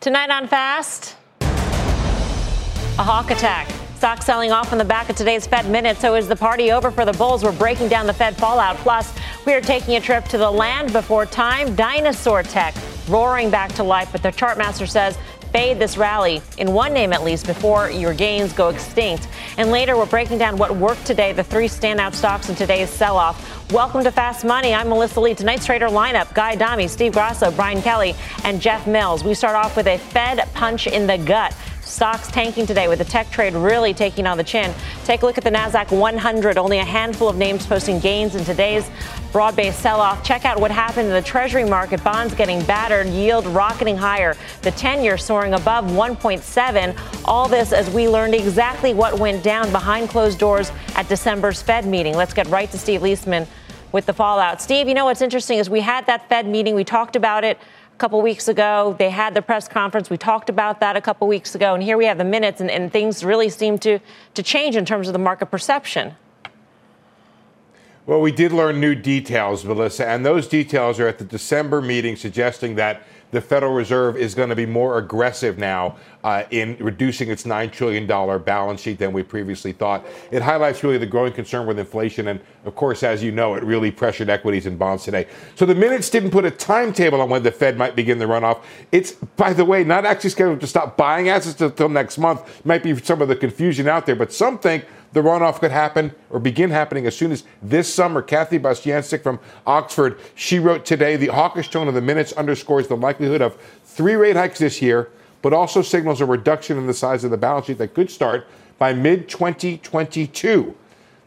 Tonight on Fast, a hawk attack. Stock selling off on the back of today's Fed minute. So is the party over for the Bulls? We're breaking down the Fed fallout. Plus, we are taking a trip to the land before time. Dinosaur tech roaring back to life. But the chartmaster says fade this rally, in one name at least, before your gains go extinct. And later, we're breaking down what worked today, the three standout stocks in today's sell off. Welcome to Fast Money. I'm Melissa Lee. Tonight's trader lineup Guy Adami, Steve Grasso, Brian Kelly, and Jeff Mills. We start off with a Fed punch in the gut. Stocks tanking today with the tech trade really taking on the chin. Take a look at the NASDAQ 100. Only a handful of names posting gains in today's broad based sell off. Check out what happened in the Treasury market. Bonds getting battered, yield rocketing higher. The 10 year soaring above 1.7. All this as we learned exactly what went down behind closed doors at December's Fed meeting. Let's get right to Steve Liesman with the fallout. Steve, you know what's interesting is we had that Fed meeting. We talked about it a couple weeks ago. They had the press conference. We talked about that a couple weeks ago. And here we have the minutes, and, and things really seem to, to change in terms of the market perception. Well, we did learn new details, Melissa, and those details are at the December meeting suggesting that the Federal Reserve is going to be more aggressive now uh, in reducing its $9 trillion balance sheet than we previously thought. It highlights really the growing concern with inflation. And of course, as you know, it really pressured equities and bonds today. So the minutes didn't put a timetable on when the Fed might begin the runoff. It's, by the way, not actually scheduled to stop buying assets until next month. Might be some of the confusion out there, but some think the runoff could happen or begin happening as soon as this summer. Kathy Bostjancic from Oxford, she wrote today, the hawkish tone of the minutes underscores the likelihood of three rate hikes this year, but also signals a reduction in the size of the balance sheet that could start by mid 2022.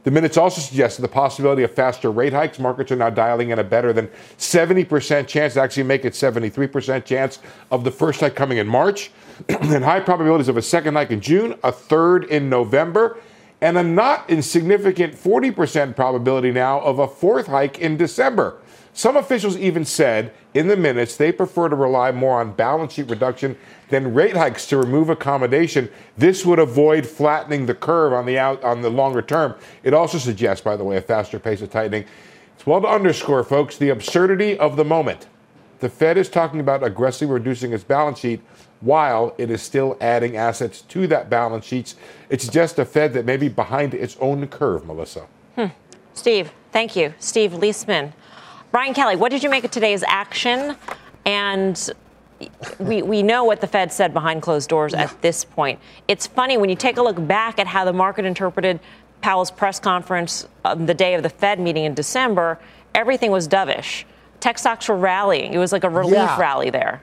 The minutes also suggested the possibility of faster rate hikes. Markets are now dialing in a better than 70% chance, actually make it 73% chance of the first hike coming in March, and high probabilities of a second hike in June, a third in November, and a not insignificant 40% probability now of a fourth hike in December. Some officials even said in the minutes they prefer to rely more on balance sheet reduction than rate hikes to remove accommodation. This would avoid flattening the curve on the out on the longer term. It also suggests, by the way, a faster pace of tightening. It's well to underscore, folks, the absurdity of the moment. The Fed is talking about aggressively reducing its balance sheet while it is still adding assets to that balance sheet. It's just a Fed that may be behind its own curve, Melissa. Hmm. Steve, thank you. Steve Liesman. Brian Kelly, what did you make of today's action? And we, we know what the Fed said behind closed doors yeah. at this point. It's funny when you take a look back at how the market interpreted Powell's press conference on the day of the Fed meeting in December, everything was dovish. Tech stocks were rallying. It was like a relief yeah. rally there.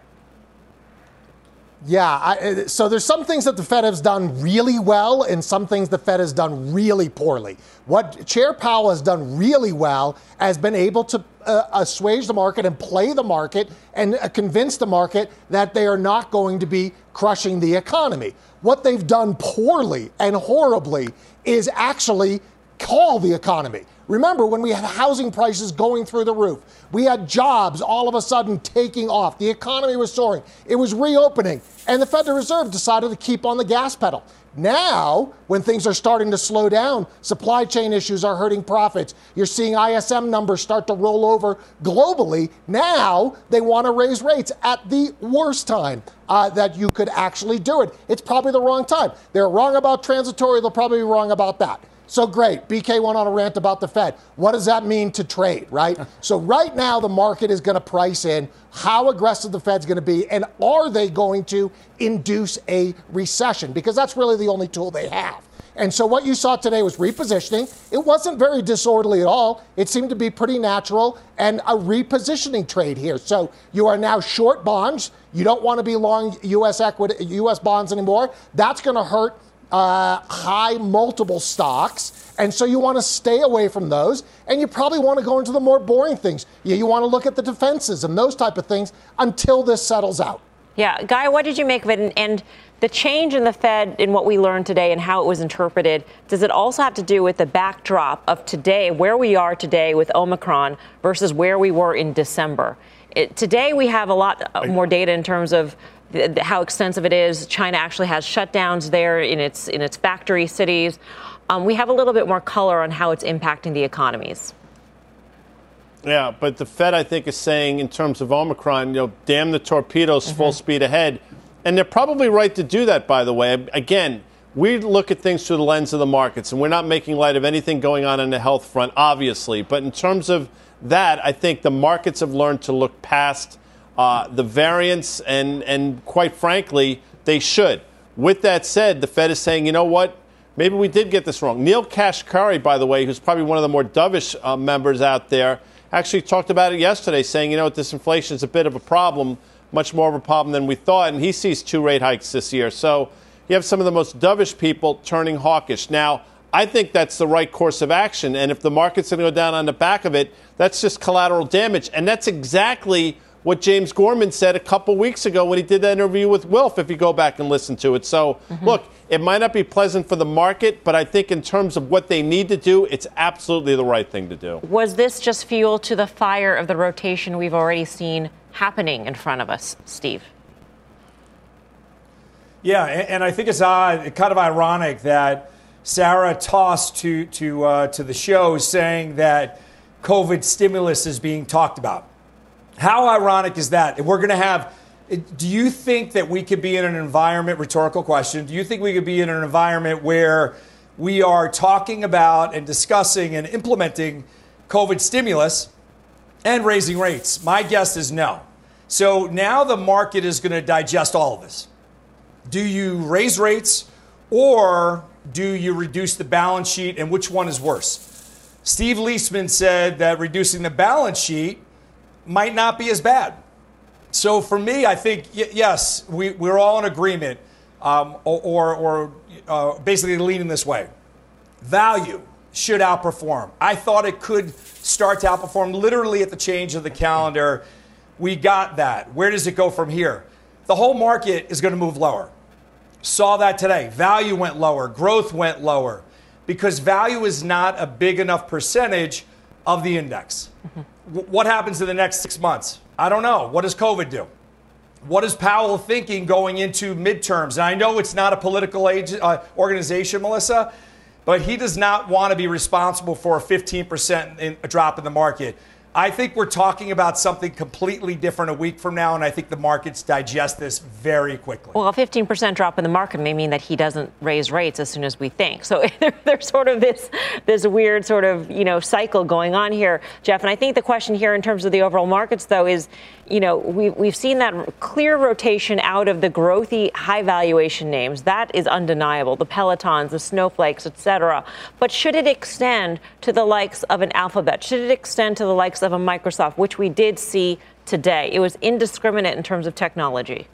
Yeah, I, so there's some things that the Fed has done really well and some things the Fed has done really poorly. What Chair Powell has done really well has been able to uh, assuage the market and play the market and uh, convince the market that they are not going to be crushing the economy. What they've done poorly and horribly is actually call the economy. Remember when we had housing prices going through the roof, we had jobs all of a sudden taking off, the economy was soaring, it was reopening, and the Federal Reserve decided to keep on the gas pedal. Now, when things are starting to slow down, supply chain issues are hurting profits. You're seeing ISM numbers start to roll over globally. Now, they want to raise rates at the worst time uh, that you could actually do it. It's probably the wrong time. They're wrong about transitory, they'll probably be wrong about that. So great. BK went on a rant about the Fed. What does that mean to trade, right? so right now the market is going to price in how aggressive the Fed's going to be and are they going to induce a recession because that's really the only tool they have. And so what you saw today was repositioning. It wasn't very disorderly at all. It seemed to be pretty natural and a repositioning trade here. So you are now short bonds. You don't want to be long US equity US bonds anymore. That's going to hurt uh, high multiple stocks. And so you want to stay away from those. And you probably want to go into the more boring things. You, you want to look at the defenses and those type of things until this settles out. Yeah, Guy, what did you make of it? And, and, the change in the Fed in what we learned today and how it was interpreted, does it also have to do with the backdrop of today, where we are today with Omicron versus where we were in December? It, today we have a lot more data in terms of how extensive it is. China actually has shutdowns there in its in its factory cities. Um, we have a little bit more color on how it's impacting the economies. Yeah, but the Fed, I think, is saying in terms of Omicron, you know, damn the torpedoes, mm-hmm. full speed ahead. And they're probably right to do that, by the way. Again, we look at things through the lens of the markets, and we're not making light of anything going on in the health front, obviously. But in terms of that, I think the markets have learned to look past uh, the variance, and, and quite frankly, they should. With that said, the Fed is saying, you know what? Maybe we did get this wrong. Neel Kashkari, by the way, who's probably one of the more dovish uh, members out there, actually talked about it yesterday, saying, you know what, this inflation is a bit of a problem, much more of a problem than we thought, and he sees two rate hikes this year. So you have some of the most dovish people turning hawkish. Now, I think that's the right course of action, and if the market's going to go down on the back of it, that's just collateral damage, and that's exactly what James Gorman said a couple weeks ago when he did that interview with Wilf, if you go back and listen to it. So, mm-hmm. look, it might not be pleasant for the market, but I think in terms of what they need to do, it's absolutely the right thing to do. Was this just fuel to the fire of the rotation we've already seen happening in front of us, Steve? Yeah, and I think it's odd, kind of ironic that Sarah tossed to to uh, to the show saying that COVID stimulus is being talked about. How ironic is that? We're going to have, do you think that we could be in an environment, rhetorical question, do you think we could be in an environment where we are talking about and discussing and implementing COVID stimulus and raising rates? My guess is no. So now the market is going to digest all of this. Do you raise rates or do you reduce the balance sheet, and which one is worse? Steve Liesman said that reducing the balance sheet might not be as bad. So for me, I think, yes, we, we're all in agreement um, or, or, uh, basically leaning this way. Value should outperform. I thought it could start to outperform literally at the change of the calendar. We got that. Where does it go from here? The whole market is going to move lower. Saw that today. Value went lower, growth went lower because value is not a big enough percentage of the index. What happens in the next six months? I don't know. What does COVID do? What is Powell thinking going into midterms? And I know it's not a political age, uh, organization, Melissa, but he does not want to be responsible for a 15% in, drop in the market. I think we're talking about something completely different a week from now, and I think the markets digest this very quickly. Well, a 15% drop in the market may mean that he doesn't raise rates as soon as we think. So there's sort of this this weird sort of you know cycle going on here, Jeff. And I think the question here in terms of the overall markets, though, is you know, we've, we've seen that clear rotation out of the growthy, high valuation names. That is undeniable. The Pelotons, the Snowflakes, et cetera. But should it extend to the likes of an Alphabet? Should it extend to the likes of a Microsoft, which we did see today? It was indiscriminate in terms of technology.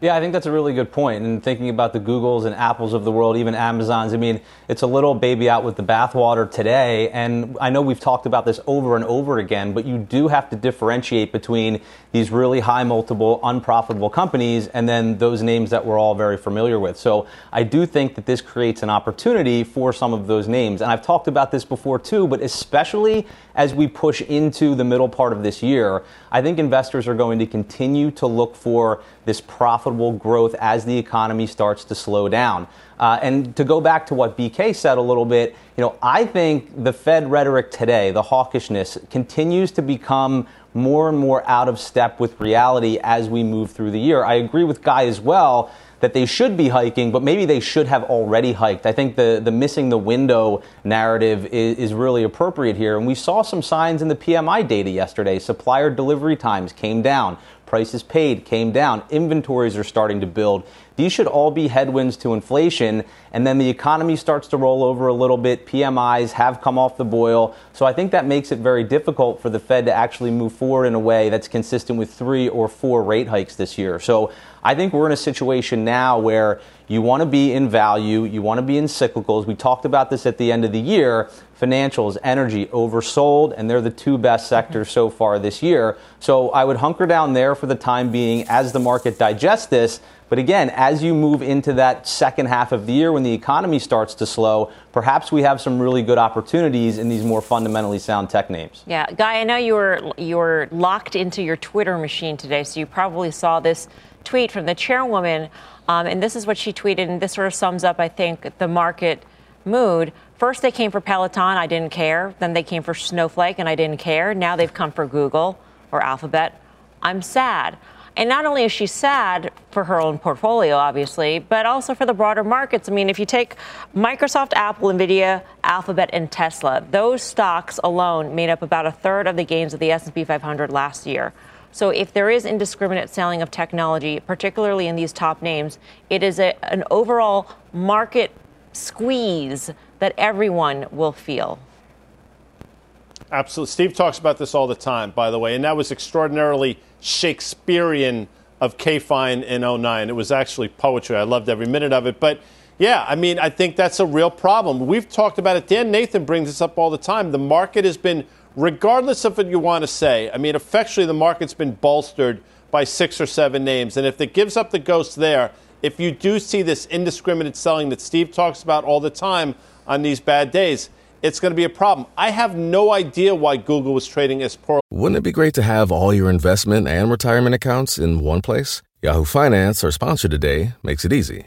Yeah, I think that's a really good point. And thinking about the Googles and Apples of the world, even Amazons, I mean, it's a little baby out with the bathwater today. And I know we've talked about this over and over again, but you do have to differentiate between these really high multiple, unprofitable companies and then those names that we're all very familiar with. So I do think that this creates an opportunity for some of those names. And I've talked about this before too, but especially as we push into the middle part of this year, I think investors are going to continue to look for this profitable growth as the economy starts to slow down. Uh, and to go back to what BK said a little bit, you know, I think the Fed rhetoric today, the hawkishness, continues to become more and more out of step with reality as we move through the year. I agree with Guy as well that they should be hiking, but maybe they should have already hiked. I think the, the missing the window narrative is, is really appropriate here. And we saw some signs in the PMI data yesterday. Supplier delivery times came down, prices paid came down, inventories are starting to build. These should all be headwinds to inflation, and then the economy starts to roll over a little bit. PMIs have come off the boil. So I think that makes it very difficult for the Fed to actually move forward in a way that's consistent with three or four rate hikes this year. So I think we're in a situation now where You want to be in value, you want to be in cyclicals. We talked about this at the end of the year. Financials, energy, oversold, and they're the two best sectors so far this year. So I would hunker down there for the time being as the market digests this. But again, as you move into that second half of the year when the economy starts to slow, perhaps we have some really good opportunities in these more fundamentally sound tech names. Yeah, Guy, I know you were you were locked into your Twitter machine today, so you probably saw this tweet from the chairwoman, um, and this is what she tweeted, and this sort of sums up, I think, the market mood. First, they came for Peloton, I didn't care. Then they came for Snowflake, and I didn't care. Now they've come for Google or Alphabet. I'm sad. And not only is she sad for her own portfolio, obviously, but also for the broader markets. I mean, if you take Microsoft, Apple, Nvidia, Alphabet, and Tesla, those stocks alone made up about a third of the gains of the S&P 500 last year. So if there is indiscriminate selling of technology, particularly in these top names, it is a, an overall market squeeze that everyone will feel. Absolutely. Steve talks about this all the time, by the way, and that was extraordinarily Shakespearean of K Fine in 09. It was actually poetry. I loved every minute of it. But yeah, I mean, I think that's a real problem. We've talked about it. Dan Nathan brings this up all the time. The market has been, regardless of what you want to say, I mean, effectually the market's been bolstered by six or seven names. And if it gives up the ghost there, if you do see this indiscriminate selling that Steve talks about all the time on these bad days, it's going to be a problem. I have no idea why Google was trading as poor. Wouldn't it be great to have all your investment and retirement accounts in one place? Yahoo Finance, our sponsor today, makes it easy.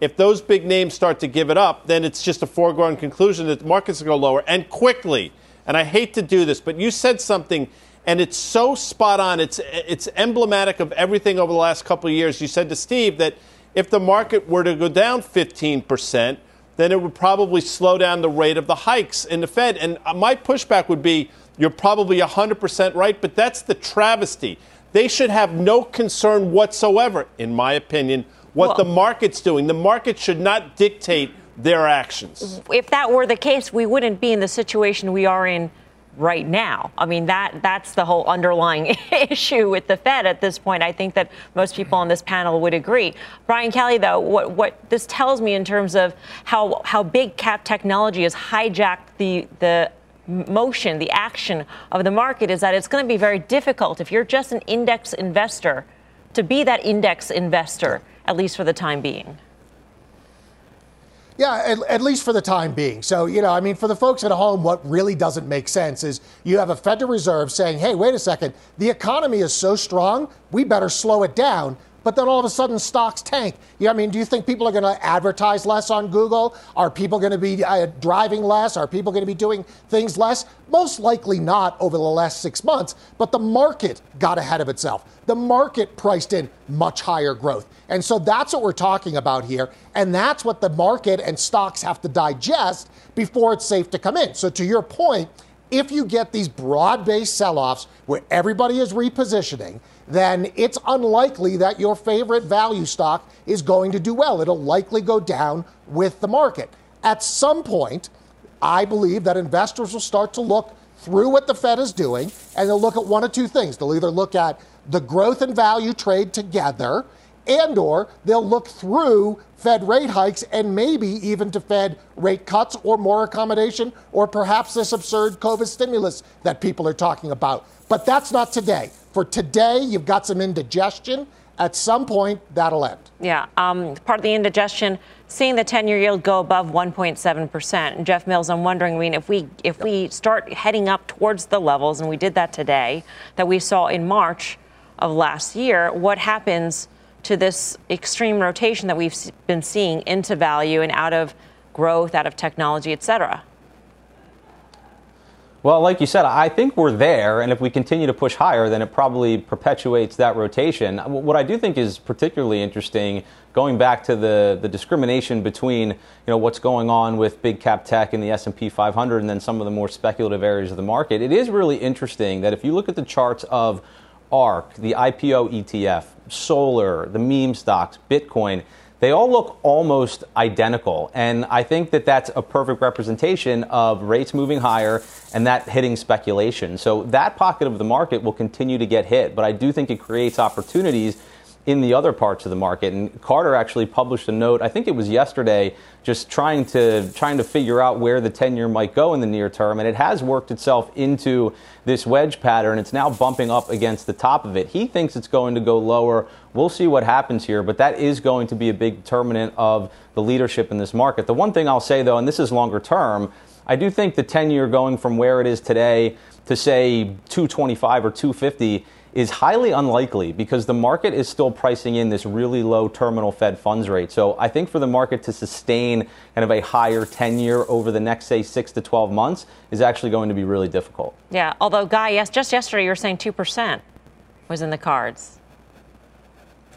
if those big names start to give it up, then it's just a foregone conclusion that the markets go lower and quickly. And I hate to do this, but you said something, and it's so spot on. It's it's emblematic of everything over the last couple of years. You said to Steve that if the market were to go down 15 percent, then it would probably slow down the rate of the hikes in the Fed. And uh, my pushback would be, you're probably 100% right, but that's the travesty. They should have no concern whatsoever, in my opinion what well, the market's doing. The market should not dictate their actions. If that were the case, we wouldn't be in the situation we are in right now. I mean that that's the whole underlying issue with the Fed at this point. I think that most people on this panel would agree. Brian Kelly, though, what what this tells me in terms of how how big cap technology has hijacked the the motion, the action of the market is that it's going to be very difficult if you're just an index investor to be that index investor at least for the time being. Yeah, at, at, least for the time being. So, you know, I mean, for the folks at home, what really doesn't make sense is you have a Federal Reserve saying, hey, wait a second, the economy is so strong, we better slow it down but then all of a sudden stocks tank. Yeah, I mean, do you think people are going to advertise less on Google? Are people going to be uh, driving less? Are people going to be doing things less? Most likely not over the last six months, but the market got ahead of itself. The market priced in much higher growth. And so that's what we're talking about here. And that's what the market and stocks have to digest before it's safe to come in. So, to your point, if you get these broad based sell offs where everybody is repositioning, then it's unlikely that your favorite value stock is going to do well. It'll likely go down with the market. At some point, I believe that investors will start to look through what the Fed is doing and they'll look at one of two things. They'll either look at the growth and value trade together and or they'll look through Fed rate hikes and maybe even to Fed rate cuts or more accommodation or perhaps this absurd COVID stimulus that people are talking about. But that's not today. For today, you've got some indigestion At some point, that'll end. Yeah. Um, part of the indigestion, seeing the 10-year yield go above 1.7%. And Jeff Mills, I'm wondering, I mean, if we if yep. we start heading up towards the levels, and we did that today, that we saw in March of last year, what happens to this extreme rotation that we've been seeing into value and out of growth, out of technology, et cetera? Well, like you said, I think we're there, and if we continue to push higher, then it probably perpetuates that rotation. What I do think is particularly interesting, going back to the, the discrimination between you know what's going on with big cap tech and the S&P 500, and then some of the more speculative areas of the market. It is really interesting that if you look at the charts of ARK, the IPO ETF, solar, the meme stocks, Bitcoin they all look almost identical. And I think that that's a perfect representation of rates moving higher and that hitting speculation. So that pocket of the market will continue to get hit. But I do think it creates opportunities in the other parts of the market. And Carter actually published a note, I think it was yesterday, just trying to trying to figure out where the 10 year might go in the near term. And it has worked itself into this wedge pattern. It's now bumping up against the top of it. He thinks it's going to go lower. We'll see what happens here, but that is going to be a big determinant of the leadership in this market. The one thing I'll say though, and this is longer term, I do think the 10 year going from where it is today to say 225 or 250 is highly unlikely because the market is still pricing in this really low terminal Fed funds rate. So I think for the market to sustain kind of a higher 10 year over the next, say, six to 12 months is actually going to be really difficult. Yeah, although, Guy, yes, just yesterday you were saying 2% was in the cards.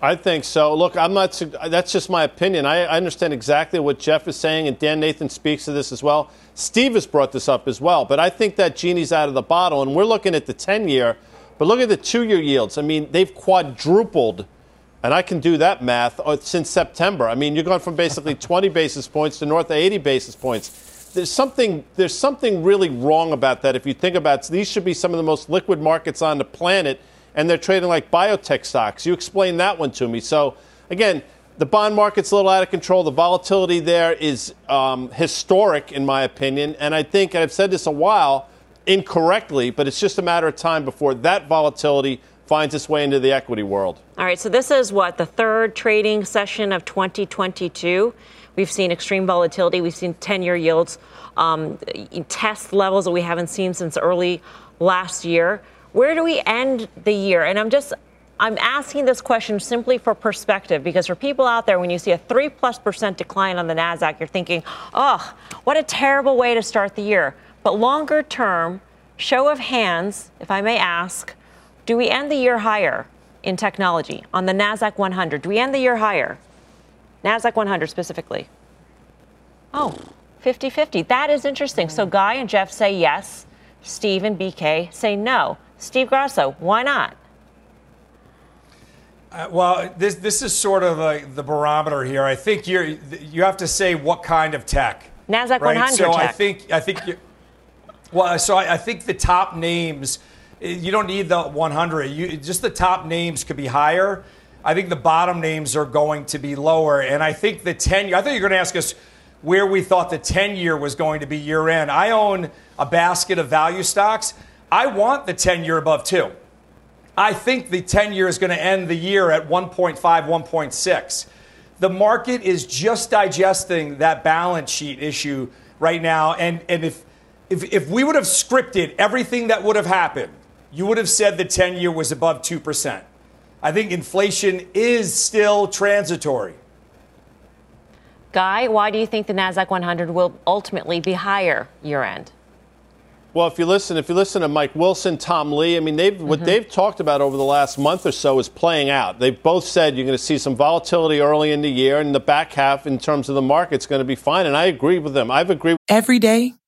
I think so. Look, I'm not. That's just my opinion. I, I, understand exactly what Jeff is saying, and Dan Nathan speaks to this as well. Steve has brought this up as well, but I think that genie's out of the bottle, and we're looking at the 10 year. But look at the two year yields. I mean, they've quadrupled, and I can do that math, uh, since September. I mean, you're going from basically 20 basis points to north of 80 basis points. There's something, there's something really wrong about that if you think about it. These should be some of the most liquid markets on the planet, and they're trading like biotech stocks. You explain that one to me. So, again, the bond market's a little out of control. The volatility there is um, historic, in my opinion. And I think, and I've said this a while, incorrectly, but it's just a matter of time before that volatility finds its way into the equity world. All right, so this is what the third trading session of 2022. We've seen extreme volatility. We've seen 10-year yields um, test levels that we haven't seen since early last year. Where do we end the year? And I'm just I'm asking this question simply for perspective because for people out there, when you see a three plus percent decline on the Nasdaq, you're thinking, "Oh, what a terrible way to start the year." But longer term, show of hands, if I may ask, do we end the year higher in technology on the NASDAQ 100? Do we end the year higher? NASDAQ 100 specifically. Oh, 50 50. That is interesting. So Guy and Jeff say yes. Steve and BK say no. Steve Grasso, why not? Uh, well, this this is sort of a, the barometer here. I think you you have to say what kind of tech. Nasdaq right? 100. So tech. I think I think well, so I, I think the top names, you don't need the 100. You, just the top names could be higher. I think the bottom names are going to be lower. And I think the 10 year, I thought you were going to ask us where we thought the 10 year was going to be year end. I own a basket of value stocks. I want the 10 year above two. I think the 10 year is going to end the year at 1.5, 1.6. The market is just digesting that balance sheet issue right now. And, and if, if, if we would have scripted everything that would have happened, you would have said the 10 year was above 2%. I think inflation is still transitory. Guy, why do you think the Nasdaq 100 will ultimately be higher year end? Well, if you listen, if you listen to Mike Wilson, Tom Lee, I mean, they've, mm-hmm. what they've talked about over the last month or so is playing out. They've both said you're going to see some volatility early in the year, and the back half, in terms of the market's going to be fine. And I agree with them. I've agreed. Every day,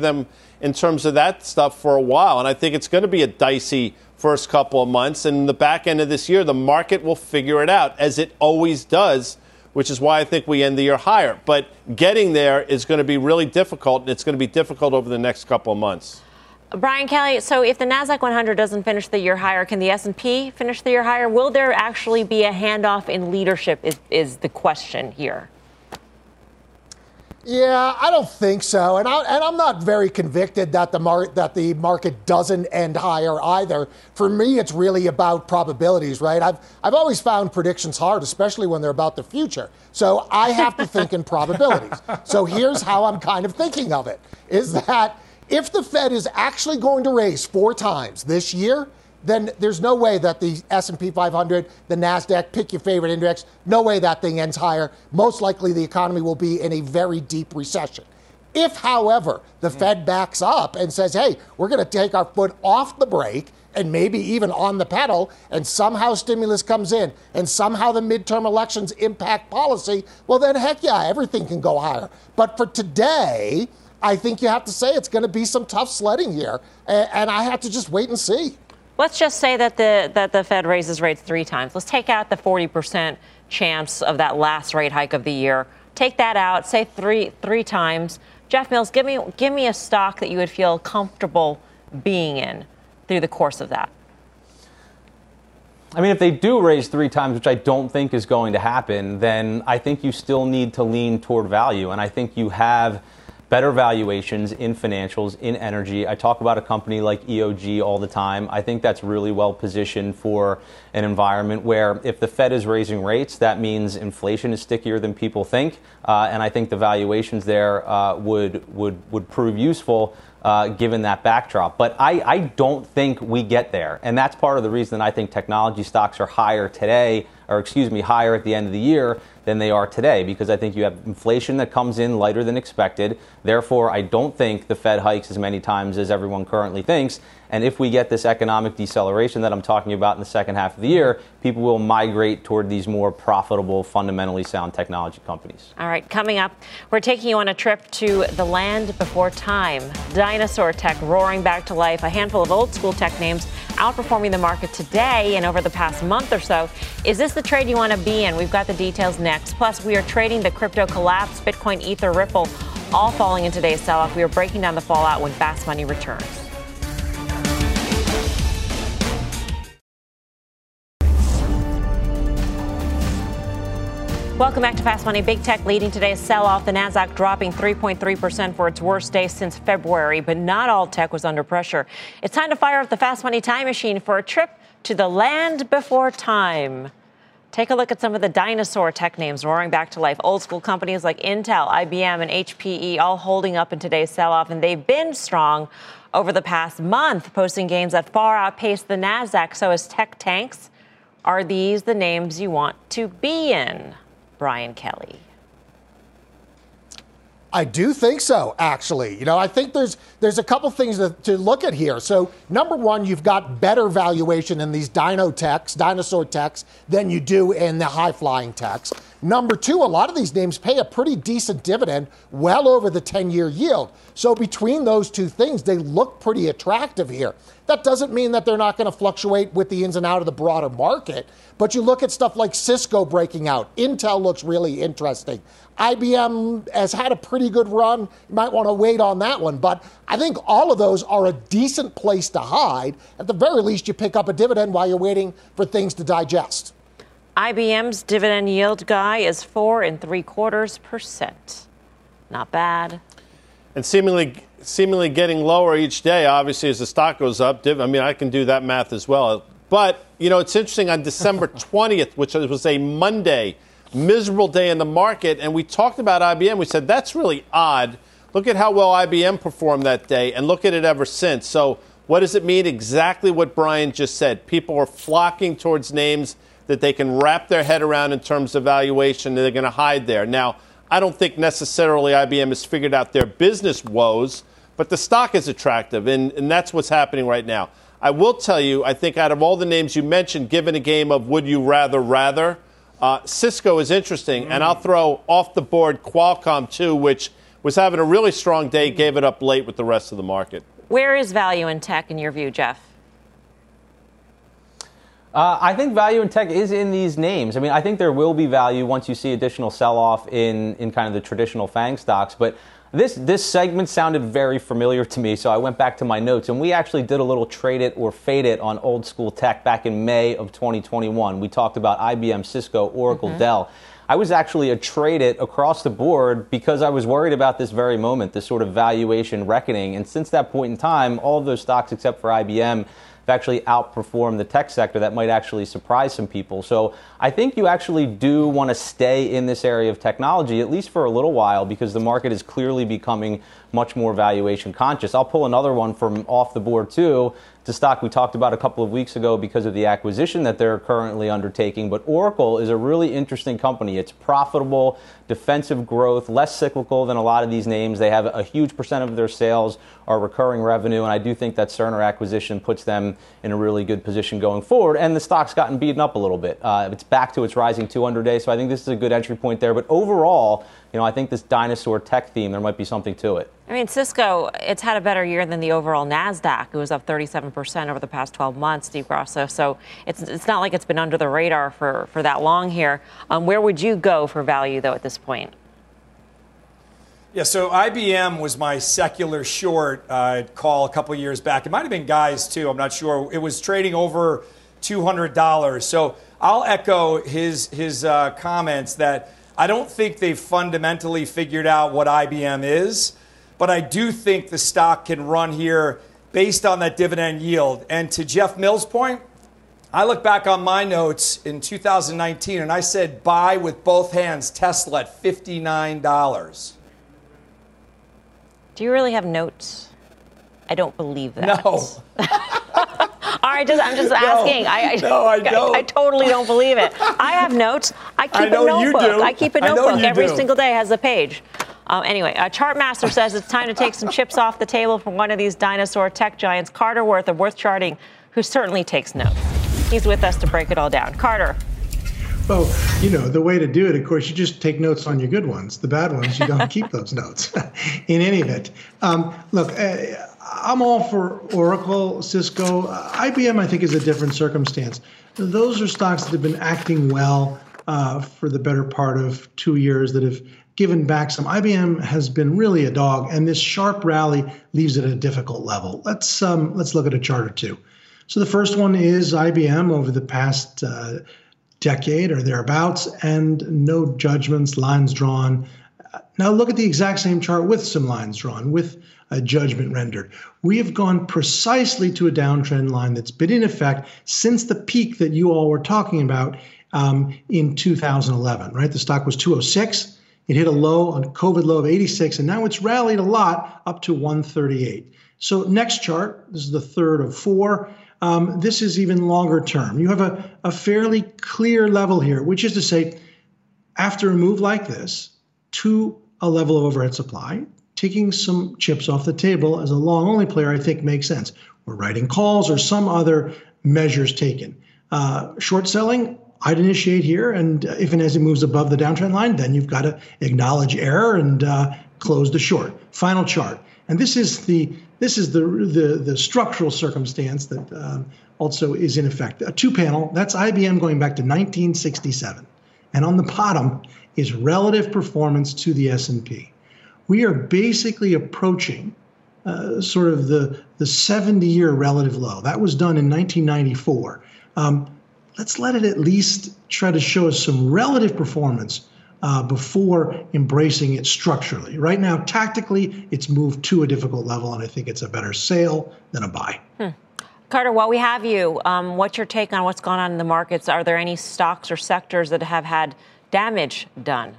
Them in terms of that stuff for a while, and I think it's going to be a dicey first couple of months. And the back end of this year, the market will figure it out as it always does which is why I think we end the year higher. But getting there is going to be really difficult, and it's going to be difficult over the next couple of months. Brian Kelly, so if the Nasdaq 100 doesn't finish the year higher, can the S&P finish the year higher? Will there actually be a handoff in leadership? Is is the question here? Yeah, I don't think so, and, I, and I'm not very convicted that the mar- that the market doesn't end higher either. For me, it's really about probabilities, right? I've I've always found predictions hard, especially when they're about the future. So I have to think in probabilities. So here's how I'm kind of thinking of it: is that if the Fed is actually going to raise four times this year, then there's no way that the S&P 500, the Nasdaq, pick your favorite index, no way that thing ends higher. Most likely the economy will be in a very deep recession. If, however, the mm. Fed backs up and says, "Hey, we're going to take our foot off the brake and maybe even on the pedal, and somehow stimulus comes in, and somehow the midterm elections impact policy, well, then heck yeah, everything can go higher. But for today, I think you have to say it's going to be some tough sledding here, and I have to just wait and see. Let's just say that the that the Fed raises rates three times. Let's take out the 40% chance of that last rate hike of the year. Take that out. Say three three times. Jeff Mills, give me give me a stock that you would feel comfortable being in through the course of that. I mean, if they do raise three times, which I don't think is going to happen, then I think you still need to lean toward value. And I think you have better valuations in financials, in energy. I talk about a company like EOG all the time. I think that's really well positioned for an environment where if the Fed is raising rates, that means inflation is stickier than people think. Uh, and I think the valuations there uh, would, would, would prove useful. Uh, given that backdrop. But I, I don't think we get there. And that's part of the reason I think technology stocks are higher today, or excuse me, higher at the end of the year than they are today because I think you have inflation that comes in lighter than expected. Therefore, I don't think the Fed hikes as many times as everyone currently thinks. And if we get this economic deceleration that I'm talking about in the second half of the year, people will migrate toward these more profitable, fundamentally sound technology companies. All right, coming up, we're taking you on a trip to the land before time. Dinosaur tech roaring back to life, a handful of old school tech names outperforming the market today and over the past month or so. Is this the trade you want to be in? We've got the details next. Plus, we are trading the crypto collapse, Bitcoin, Ether, Ripple, all falling in today's sell off. We are breaking down the fallout when Fast Money returns. Welcome back to Fast Money. Big tech leading today's sell off. The Nasdaq dropping 3.3% for its worst day since February, but not all tech was under pressure. It's time to fire up the Fast Money time machine for a trip to the land before time. Take a look at some of the dinosaur tech names roaring back to life. Old school companies like Intel, IBM, and HPE all holding up in today's sell off, and they've been strong over the past month, posting gains that far outpace the NASDAQ. So, as tech tanks, are these the names you want to be in? Brian Kelly. I do think so, actually. You know, I think there's there's a couple things to, to, look at here. So, number one, you've got better valuation in these dino techs, dinosaur techs, than you do in the high flying techs. Number two, a lot of these names pay a pretty decent dividend, well over the 10 year yield. So, between those two things, they look pretty attractive here. That doesn't mean that they're not going to fluctuate with the ins and out of the broader market. But you look at stuff like Cisco breaking out, Intel looks really interesting. IBM has had a pretty good run. You might want to wait on that one. But I think all of those are a decent place to hide. At the very least, you pick up a dividend while you're waiting for things to digest. IBM's dividend yield guy is four and three quarters percent. Not bad. And seemingly, seemingly getting lower each day, obviously, as the stock goes up. I mean, I can do that math as well. But, you know, it's interesting on December 20th, which was a Monday, miserable day in the market, and we talked about IBM. We said, that's really odd. Look at how well IBM performed that day, and look at it ever since. So, what does it mean? Exactly what Brian just said. People are flocking towards names that they can wrap their head around in terms of valuation and they're going to hide there. Now, I don't think necessarily IBM has figured out their business woes, but the stock is attractive, and, and that's what's happening right now. I will tell you, I think out of all the names you mentioned, given a game of would you rather rather, uh, Cisco is interesting, mm. and I'll throw off the board Qualcomm too, which was having a really strong day, gave it up late with the rest of the market. Where is value in tech in your view, Jeff? Uh, I think value in tech is in these names. I mean, I think there will be value once you see additional sell off in, in kind of the traditional FANG stocks. But this, this segment sounded very familiar to me, so I went back to my notes. And we actually did a little trade it or fade it on old school tech back in May of 2021. We talked about IBM, Cisco, Oracle, mm-hmm. Dell. I was actually a trade it across the board because I was worried about this very moment, this sort of valuation reckoning. And since that point in time, all of those stocks except for IBM have actually outperformed the tech sector. That might actually surprise some people. So I think you actually do want to stay in this area of technology, at least for a little while, because the market is clearly becoming much more valuation conscious. I'll pull another one from off the board too. A stock we talked about a couple of weeks ago because of the acquisition that they're currently undertaking. But Oracle is a really interesting company. It's profitable, defensive growth, less cyclical than a lot of these names. They have a huge percent of their sales are recurring revenue, and I do think that Cerner acquisition puts them in a really good position going forward. And the stock's gotten beaten up a little bit. Uh, it's back to its rising 200 day, so I think this is a good entry point there. But overall, you know, I think this dinosaur tech theme, there might be something to it. I mean, Cisco, it's had a better year than the overall NASDAQ. It was up 37% over the past 12 months, Steve Grasso. So it's, it's not like it's been under the radar for, for that long here. Um, where would you go for value, though, at this point? Yeah, so IBM was my secular short uh, call a couple years back. It might have been guys, too. I'm not sure. It was trading over $200. So I'll echo his, his uh, comments that I don't think they've fundamentally figured out what IBM is, but I do think the stock can run here based on that dividend yield. And to Jeff Mills' point, I look back on my notes in 2019 and I said buy with both hands Tesla at $59. Do you really have notes? I don't believe that. No. All right, just, I'm just asking. No, I, I, no, I don't. I, I, totally don't believe it. I have notes. I keep a notebook. I keep a notebook. Every do. single day has a page. Um, anyway, uh, Chartmaster says it's time to take some chips off the table from one of these dinosaur tech giants, Carter Worth of Worth Charting, who certainly takes notes. He's with us to break it all down. Carter. Well, you know, the way to do it, of course, you just take notes on your good ones. The bad ones, you don't keep those notes. In any event, um, look, uh, I'm all for Oracle, Cisco. IBM, I think, is a different circumstance. Those are stocks that have been acting well uh, for the better part of two years that have given back some. IBM has been really a dog, and this sharp rally leaves it at a difficult level. Let's um, let's look at a chart or two. So the first one is IBM over the past uh, decade or thereabouts, and no judgments, lines drawn. Now look at the exact same chart with some lines drawn, with a judgment rendered. We have gone precisely to a downtrend line that's been in effect since the peak that you all were talking about um, in 2011, right? The stock was 206. It hit a low, a COVID low of 86, and now it's rallied a lot up to 138. So next chart, this is the third of four. Um, this is even longer term. You have a, a fairly clear level here, which is to say, after a move like this to a level of overhead supply, taking some chips off the table as a long only player, I think makes sense. We're writing calls or some other measures taken. Uh, short selling, I'd initiate here, and if and as it moves above the downtrend line, then you've got to acknowledge error and uh, close the short. Final chart, and this is the this is the the, the structural circumstance that um, also is in effect. A two panel, that's IBM going back to 1967, and on the bottom is relative performance to the S&P we are basically approaching uh, sort of the, the 70 year relative low. That was done in 1994. Um, let's let it at least try to show us some relative performance uh, before embracing it structurally. Right now, tactically, it's moved to a difficult level, and I think it's a better sale than a buy. Hmm. Carter, while we have you, um, what's your take on what's gone on in the markets? Are there any stocks or sectors that have had damage done?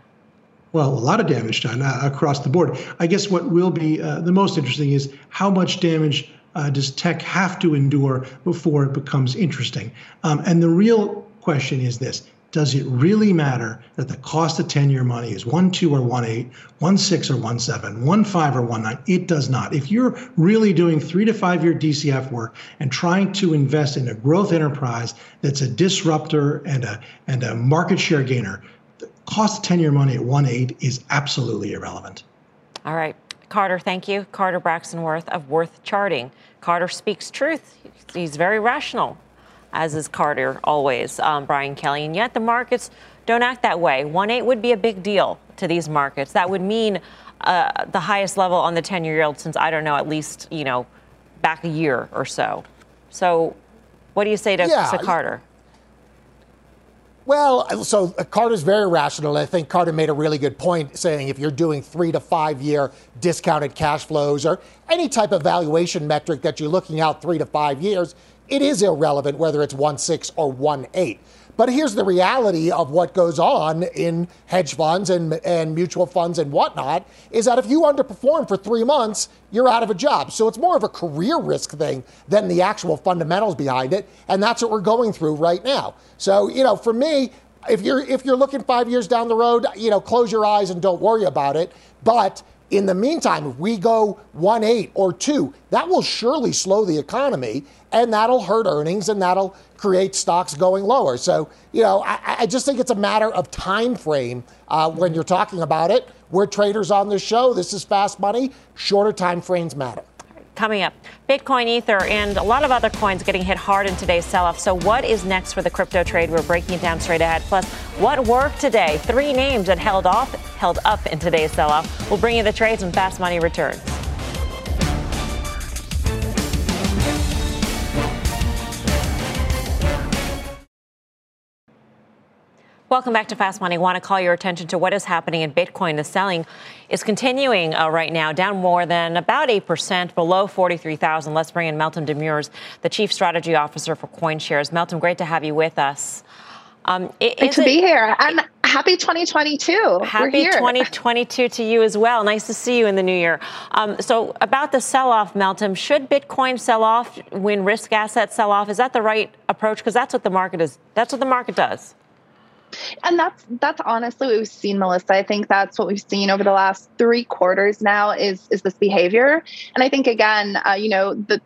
Well, a lot of damage done uh, across the board. I guess what will be uh, the most interesting is how much damage uh, does tech have to endure before it becomes interesting? Um, and the real question is this does it really matter that the cost of 10 year money is 1 2 or 1 8, 1 6 or 1 7, 1 5 or 1 9? It does not. If you're really doing three to five year DCF work and trying to invest in a growth enterprise that's a disruptor and a, and a market share gainer, cost of 10 year money at 1 8 is absolutely irrelevant. All right. Carter, thank you. Carter Braxton Worth of Worth Charting. Carter speaks truth. He's very rational as is Carter always, um, Brian Kelly. And yet the markets don't act that way. 1 8 would be a big deal to these markets. That would mean uh, the highest level on the 10 year yield since, I don't know, at least, you know, back a year or so. So what do you say to, yeah. to Carter? Well, so uh, Carter's very rational. I think Carter made a really good point saying if you're doing three to five year discounted cash flows or any type of valuation metric that you're looking out three to five years, it is irrelevant whether it's 1 6 or 1 8. But here's the reality of what goes on in hedge funds and, and mutual funds and whatnot is that if you underperform for three months, you're out of a job. So it's more of a career risk thing than the actual fundamentals behind it. And that's what we're going through right now. So, you know, for me, if you're if you're looking five years down the road, you know, close your eyes and don't worry about it. But in the meantime, if we go 1 8 or 2, that will surely slow the economy and that'll hurt earnings and that'll create stocks going lower. So, you know, I, I just think it's a matter of time frame uh, when you're talking about it. We're traders on this show. This is fast money. Shorter time frames matter. Coming up, Bitcoin, Ether, and a lot of other coins getting hit hard in today's sell off. So, what is next for the crypto trade? We're breaking it down straight ahead. Plus, what worked today? Three names that held off, held up in today's sell off. We'll bring you the trades when Fast Money returns. Welcome back to Fast Money. I want to call your attention to what is happening in Bitcoin. The selling is continuing uh, right now, down more than about 8%, below 43,000. Let's bring in Meltem Demirors, the Chief Strategy Officer for CoinShares. Meltem, great to have you with us. Um, Great to it, be here. And happy 2022. Happy 2022 to you as well. Nice to see you in the new year. Um, so, about the sell off, Meltem, should Bitcoin sell off when risk assets sell off? Is that the right approach? Because that's what the market is. That's what the market does. And that's that's honestly what we've seen, Melissa. I think that's what we've seen over the last three quarters now is is this behavior. And I think again, uh, you know, the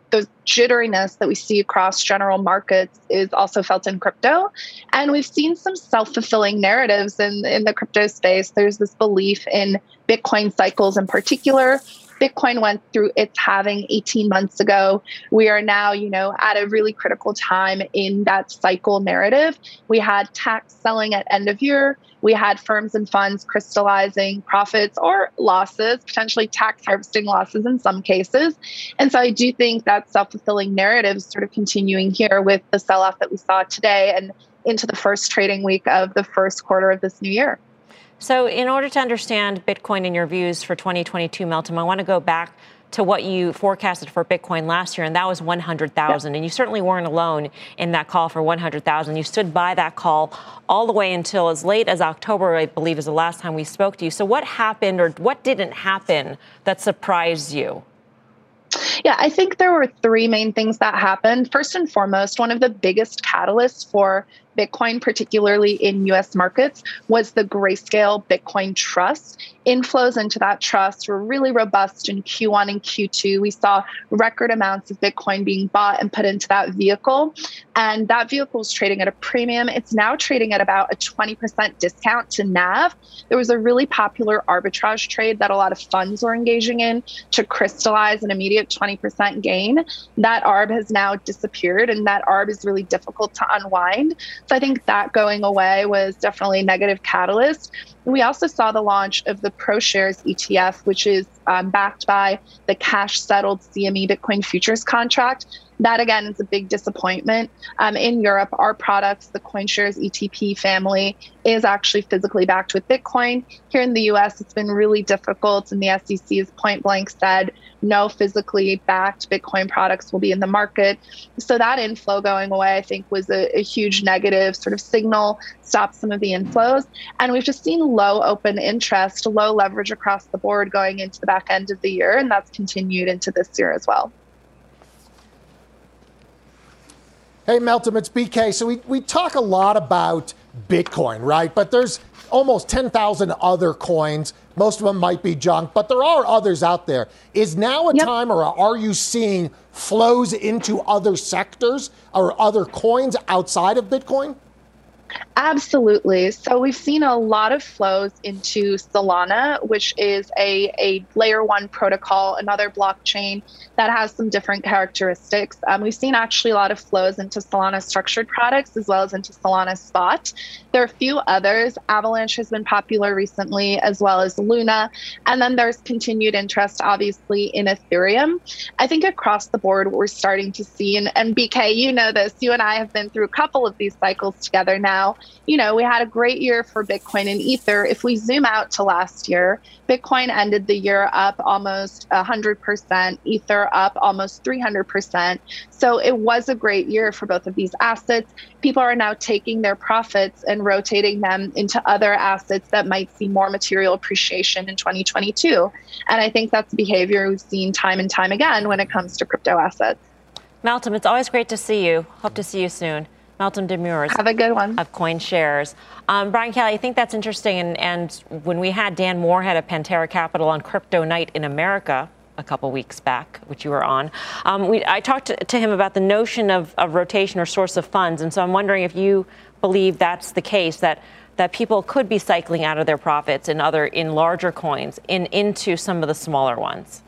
jitteriness that we see across general markets is also felt in crypto. And we've seen some self-fulfilling narratives in in the crypto space. There's this belief in Bitcoin cycles in particular, Bitcoin went through its halving 18 months ago. We are now, you know, at a really critical time in that cycle narrative. We had tax selling at end of year. We had firms and funds crystallizing profits or losses, potentially tax harvesting losses in some cases. And so I do think that self fulfilling narrative is sort of continuing here with the sell off that we saw today and into the first trading week of the first quarter of this new year. So, in order to understand Bitcoin and your views for 2022, Meltem, I want to go back to what you forecasted for Bitcoin last year, and that was 100,000. And you certainly weren't alone in that call for 100,000. You stood by that call all the way until as late as October, I believe, is the last time we spoke to you. So, what happened or what didn't happen that surprised you? Yeah, I think there were three main things that happened. First and foremost, one of the biggest catalysts for Bitcoin, particularly in US markets, was the Grayscale Bitcoin Trust. Inflows into that trust were really robust in Q1 and Q2. We saw record amounts of Bitcoin being bought and put into that vehicle. And that vehicle is trading at a premium. It's now trading at about a 20% discount to NAV. There was a really popular arbitrage trade that a lot of funds were engaging in to crystallize an immediate 20% gain. That ARB has now disappeared, and that ARB is really difficult to unwind. So I think that going away was definitely a negative catalyst. We also saw the launch of the ProShares ETF, which is um, backed by the cash settled CME Bitcoin futures contract. That again is a big disappointment. Um, in Europe, our products, the CoinShares ETP family, is actually physically backed with Bitcoin. Here in the US, it's been really difficult, and the SEC has point blank said no physically backed Bitcoin products will be in the market. So that inflow going away, I think, was a, a huge negative sort of signal, stopped some of the inflows. And we've just seen low open interest, low leverage across the board going into the back end of the year, and that's continued into this year as well. Hey, Meltem, it's BK. So we, we talk a lot about Bitcoin, right? But there's almost 10,000 other coins. Most of them might be junk, but there are others out there. Is now a yep. time, or are you seeing flows into other sectors or other coins outside of Bitcoin? Absolutely. So we've seen a lot of flows into Solana, which is a, a layer one protocol, another blockchain that has some different characteristics. Um, we've seen actually a lot of flows into Solana structured products as well as into Solana spot. There are a few others. Avalanche has been popular recently, as well as Luna. And then there's continued interest, obviously, in Ethereum. I think across the board, what we're starting to see, and, and BK, you know this, you and I have been through a couple of these cycles together now you know, we had a great year for Bitcoin and Ether. If we zoom out to last year, Bitcoin ended the year up almost 100%, Ether up almost 300%. So it was a great year for both of these assets. People are now taking their profits and rotating them into other assets that might see more material appreciation in 2022. And I think that's behavior we've seen time and time again when it comes to crypto assets. Malcolm, it's always great to see you. Hope to see you soon. Meltem Demirors. Have a good one. Of CoinShares. Um, Brian Kelly, I think that's interesting. And, and when we had Dan Morehead of Pantera Capital on Crypto Night in America a couple weeks back, which you were on, um, we, I talked to, to, him about the notion of, of rotation or source of funds. And so I'm wondering if you believe that's the case, that that people could be cycling out of their profits in other in larger coins in into some of the smaller ones.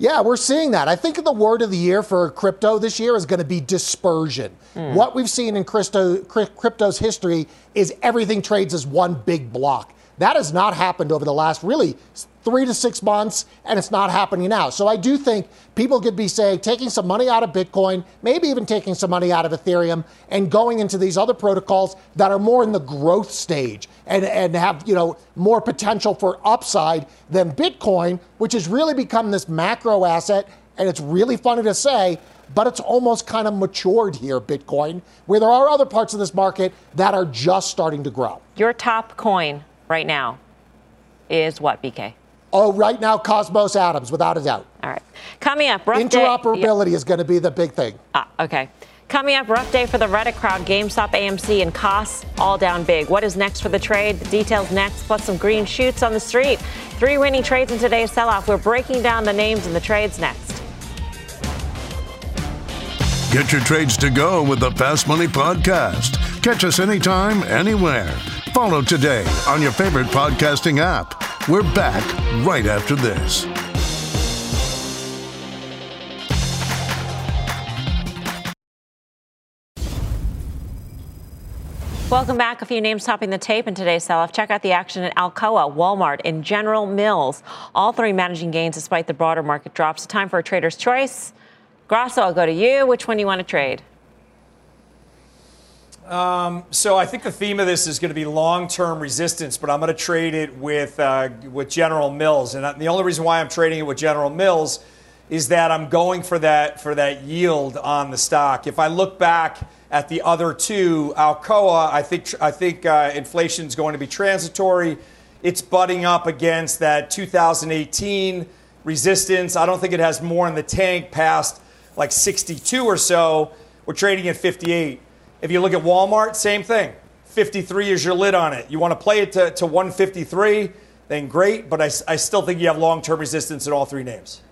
Yeah, we're seeing that. I think the word of the year for crypto this year is going to be dispersion. Mm. What we've seen in crypto, crypto's history is everything trades as one big block. That has not happened over the last really three to six months, and it's not happening now. So I do think people could be saying, taking some money out of Bitcoin, maybe even taking some money out of Ethereum, and going into these other protocols that are more in the growth stage and, and have you know more potential for upside than Bitcoin, which has really become this macro asset. And it's really funny to say, but it's almost kind of matured here, Bitcoin, where there are other parts of this market that are just starting to grow. Your top coin right now is what, BK? Oh, right now, Cosmos Adams, without a doubt. All right. Coming up, rough interoperability day. is going to be the big thing. Ah, okay. Coming up, rough day for the Reddit crowd. GameStop, AMC, and Koss all down big. What is next for the trade? The details next, plus some green shoots on the street. Three winning trades in today's sell-off. We're breaking down the names and the trades next. Get your trades to go with the Fast Money Podcast. Catch us anytime, anywhere. Follow today on your favorite podcasting app. We're back right after this. Welcome back. A few names topping the tape in today's sell-off. Check out the action at Alcoa, Walmart, and General Mills. All three managing gains despite the broader market drops. Time for a trader's choice. Grasso, I'll go to you. Which one do you want to trade? Um, so I think the theme of this is going to be long-term resistance, but I'm going to trade it with uh, with General Mills, and the only reason why I'm trading it with General Mills is that I'm going for that for that yield on the stock. If I look back at the other two, Alcoa, I think I think uh, inflation is going to be transitory. It's butting up against that 2018 resistance. I don't think it has more in the tank past like 62 or so. We're trading at 58. If you look at Walmart, same thing. 53 is your lid on it. You want to play it to, to 153, then great, but I, I still think you have long term resistance in all three names.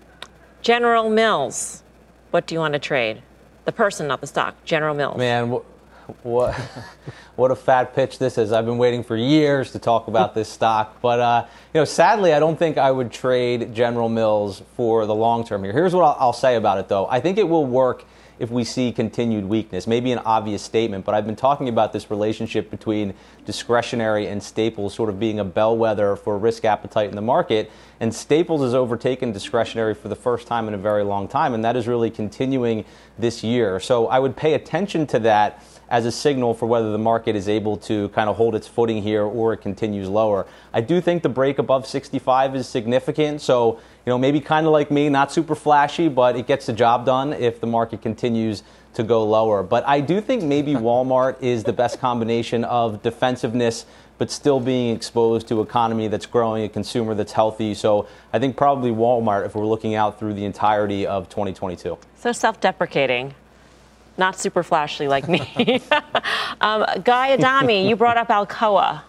General Mills, what do you want to trade? The person, not the stock. General Mills. Man, wh- what, what a fat pitch this is. I've been waiting for years to talk about this stock, but uh, you know, sadly, I don't think I would trade General Mills for the long term here. Here's what I'll, I'll say about it, though. I think it will work if we see continued weakness. Maybe an obvious statement, but I've been talking about this relationship between discretionary and staples sort of being a bellwether for risk appetite in the market. And staples has overtaken discretionary for the first time in a very long time, and that is really continuing this year. So I would pay attention to that as a signal for whether the market is able to kind of hold its footing here or it continues lower. I do think the break above 65 is significant. So, you know, maybe kind of like me, not super flashy, but it gets the job done if the market continues to go lower. But I do think maybe Walmart is the best combination of defensiveness but still being exposed to economy that's growing, a consumer that's healthy. So I think probably Walmart if we're looking out through the entirety of 2022. So self-deprecating. Not super flashy like me. um, Guy Adami, you brought up Alcoa.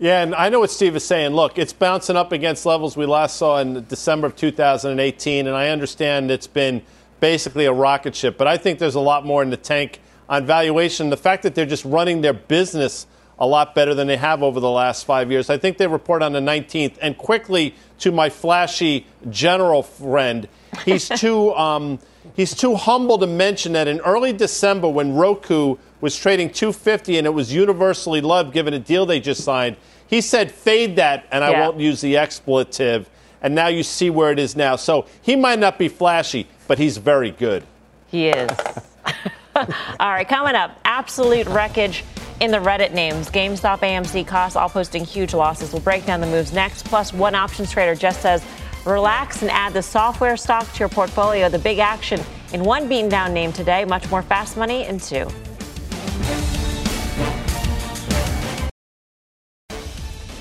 Yeah, and I know what Steve is saying. Look, it's bouncing up against levels we last saw in December of 2018, and I understand it's been basically a rocket ship, but I think there's a lot more in the tank on valuation. The fact that they're just running their business a lot better than they have over the last five years. I think they report on the 19th. And quickly to my flashy general friend, he's too um, he's too humble to mention that in early December, when Roku was trading 250 and it was universally loved given a deal they just signed, he said fade that, and I Yeah. won't use the expletive. And now you see where it is now. So he might not be flashy, but he's very good. He is. All right, coming up, absolute wreckage in the Reddit names. GameStop, AMC, Koss all posting huge losses. We'll break down the moves next. Plus, one options trader just says, relax and add the software stock to your portfolio. The big action in one beaten down name today. Much more fast money in two.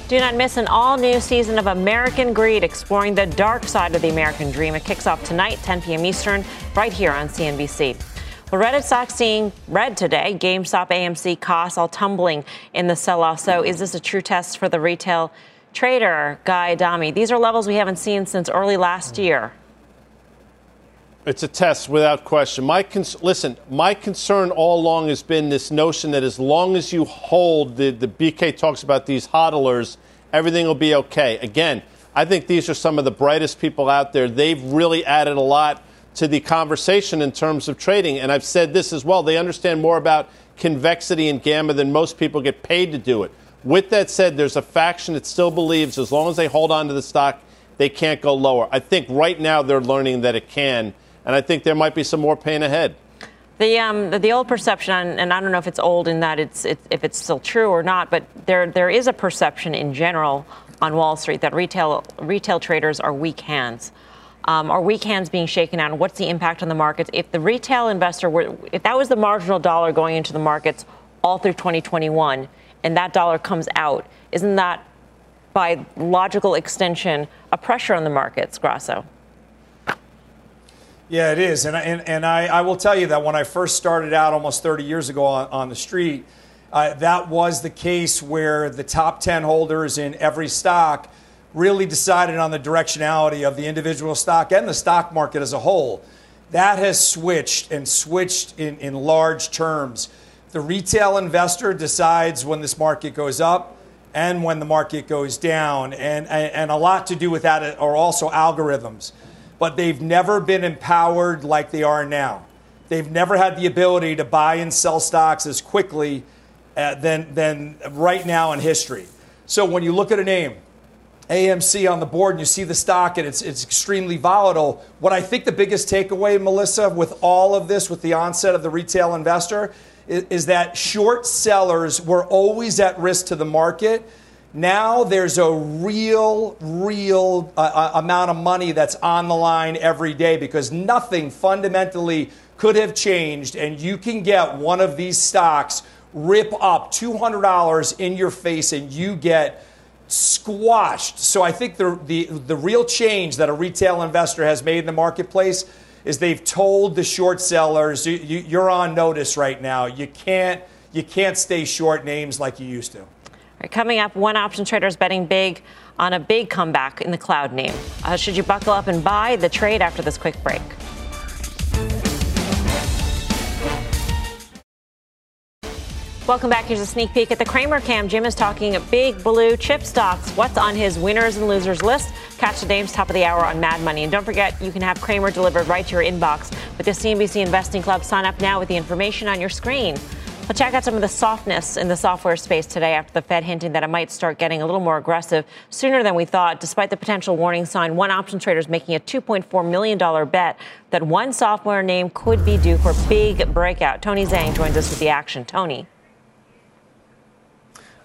Do not miss an all new season of American Greed, exploring the dark side of the American dream. It kicks off tonight, 10 p.m. Eastern, right here on CNBC. Well, Reddit stock seeing red today. GameStop, AMC, Koss all tumbling in the sell off. So, is this a true test for the retail trader, Guy Adami? These are levels we haven't seen since early last hmm. year. It's a test without question. My cons- listen, my concern all along has been this notion that as long as you hold the, the BK talks about these hodlers, everything will be okay. Again, I think these are some of the brightest people out there. They've really added a lot to the conversation in terms of trading. And I've said this as well. They understand more about convexity and gamma than most people get paid to do it. With that said, there's a faction that still believes as long as they hold on to the stock, they can't go lower. I think right now they're learning that it can, and I think there might be some more pain ahead. The, um, the the old perception, and I don't know if it's old in that it's it, if it's still true or not, but there there is a perception in general on Wall Street that retail retail traders are weak hands. Um, are weak hands being shaken out, and what's the impact on the markets? If the retail investor were, if that was the marginal dollar going into the markets all through 2021, and that dollar comes out, isn't that by logical extension a pressure on the markets, Grasso? Yeah, it is. And, I- and, and I, I will tell you that when I first started out almost 30 years ago on, on the street, uh, that was the case where the top 10 holders in every stock really decided on the directionality of the individual stock and the stock market as a whole. That has switched and switched in, in large terms. The retail investor decides when this market goes up and when the market goes down. And, and, a lot to do with that are also algorithms. But they've never been empowered like they are now. They've never had the ability to buy and sell stocks as quickly uh, than, than right now in history. So when you look at a name, AMC on the board and you see the stock and it's, it's extremely volatile. What I think the biggest takeaway, Melissa, with all of this, with the onset of the retail investor, is, that short sellers were always at risk to the market. Now there's a real, real uh, uh, amount of money that's on the line every day because nothing fundamentally could have changed, and you can get one of these stocks rip up $200 in your face and you get squashed. So I think the, the, the real change that a retail investor has made in the marketplace is they've told the short sellers, you, you, you're on notice right now. You can't, you can't stay short names like you used to. Coming up, one option trader is betting big on a big comeback in the cloud name. Uh, should you buckle up and buy the trade after this quick break? Welcome back. Here's a sneak peek at the Cramer Cam. Jim is talking big blue chip stocks. What's on his winners and losers list? Catch the names top of the hour on Mad Money. And don't forget, you can have Cramer delivered right to your inbox with the CNBC Investing Club. Sign up now with the information on your screen. Let's check out some of the softness in the software space today after the Fed hinting that it might start getting a little more aggressive sooner than we thought. Despite the potential warning sign, one option trader is making a $2.4 million bet that one software name could be due for big breakout. Tony Zhang joins us with the action. Tony.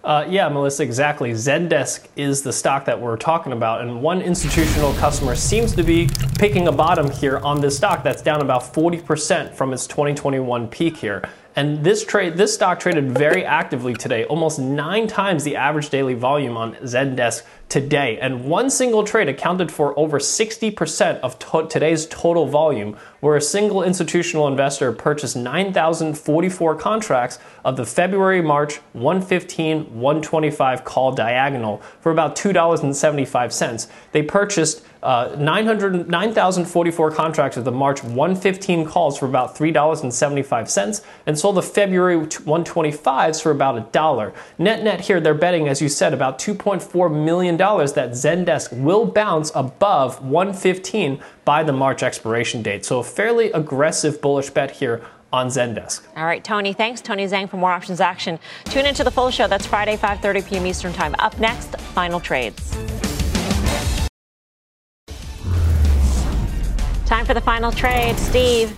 Uh, yeah, Melissa, exactly. Zendesk is the stock that we're talking about, and one institutional customer seems to be picking a bottom here on this stock that's down about 40% from its 2021 peak here. And this trade, this stock traded very actively today, almost nine times the average daily volume on Zendesk today. And one single trade accounted for over 60% of to- today's total volume, where a single institutional investor purchased 9,044 contracts of the February March 115 125 call diagonal for about $2.75. They purchased uh, 9,044 contracts of the March 115 calls for about $3.75 and sold the February 125s for about a dollar. Net net here, they're betting, as you said, about $2.4 million that Zendesk will bounce above 115 by the March expiration date. So a fairly aggressive bullish bet here on Zendesk. All right, Tony, thanks. Tony Zhang for more options action. Tune into the full show. That's Friday, 5.30 p.m. Eastern Time. Up next, final trades. Time for the final trade. Steve.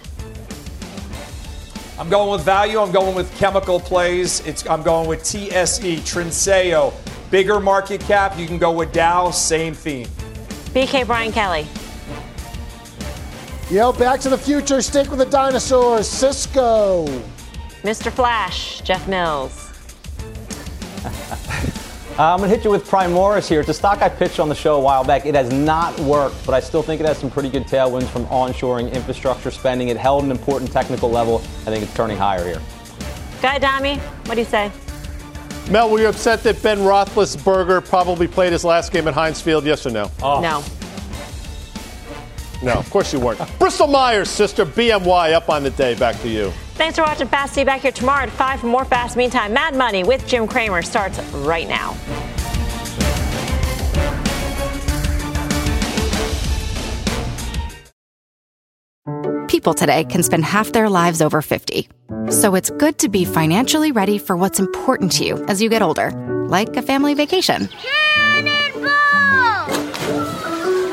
I'm going with value. I'm going with chemical plays. It's, I'm going with TSE, Trinseo. Bigger market cap. You can go with Dow. Same theme. BK Brian Kelly. Yo, back to the future. Stick with the dinosaurs. Cisco. Mr. Flash, Jeff Mills. Uh, I'm going to hit you with Primoris here. It's a stock I pitched on the show a while back. It has not worked, but I still think it has some pretty good tailwinds from onshoring infrastructure spending. It held an important technical level. I think it's turning higher here. Guy Adami, what do you say? Mel, were you upset that Ben Roethlisberger probably played his last game at Heinz Field? Yes or no? Oh. No. No, of course you weren't. Bristol Myers, sister, BMY, up on the day. Back to you. Thanks for watching Fast. See you back here tomorrow at 5 for more Fast. Meantime, Mad Money with Jim Cramer starts right now. People today can spend half their lives over 50. So it's good to be financially ready for what's important to you as you get older, like a family vacation.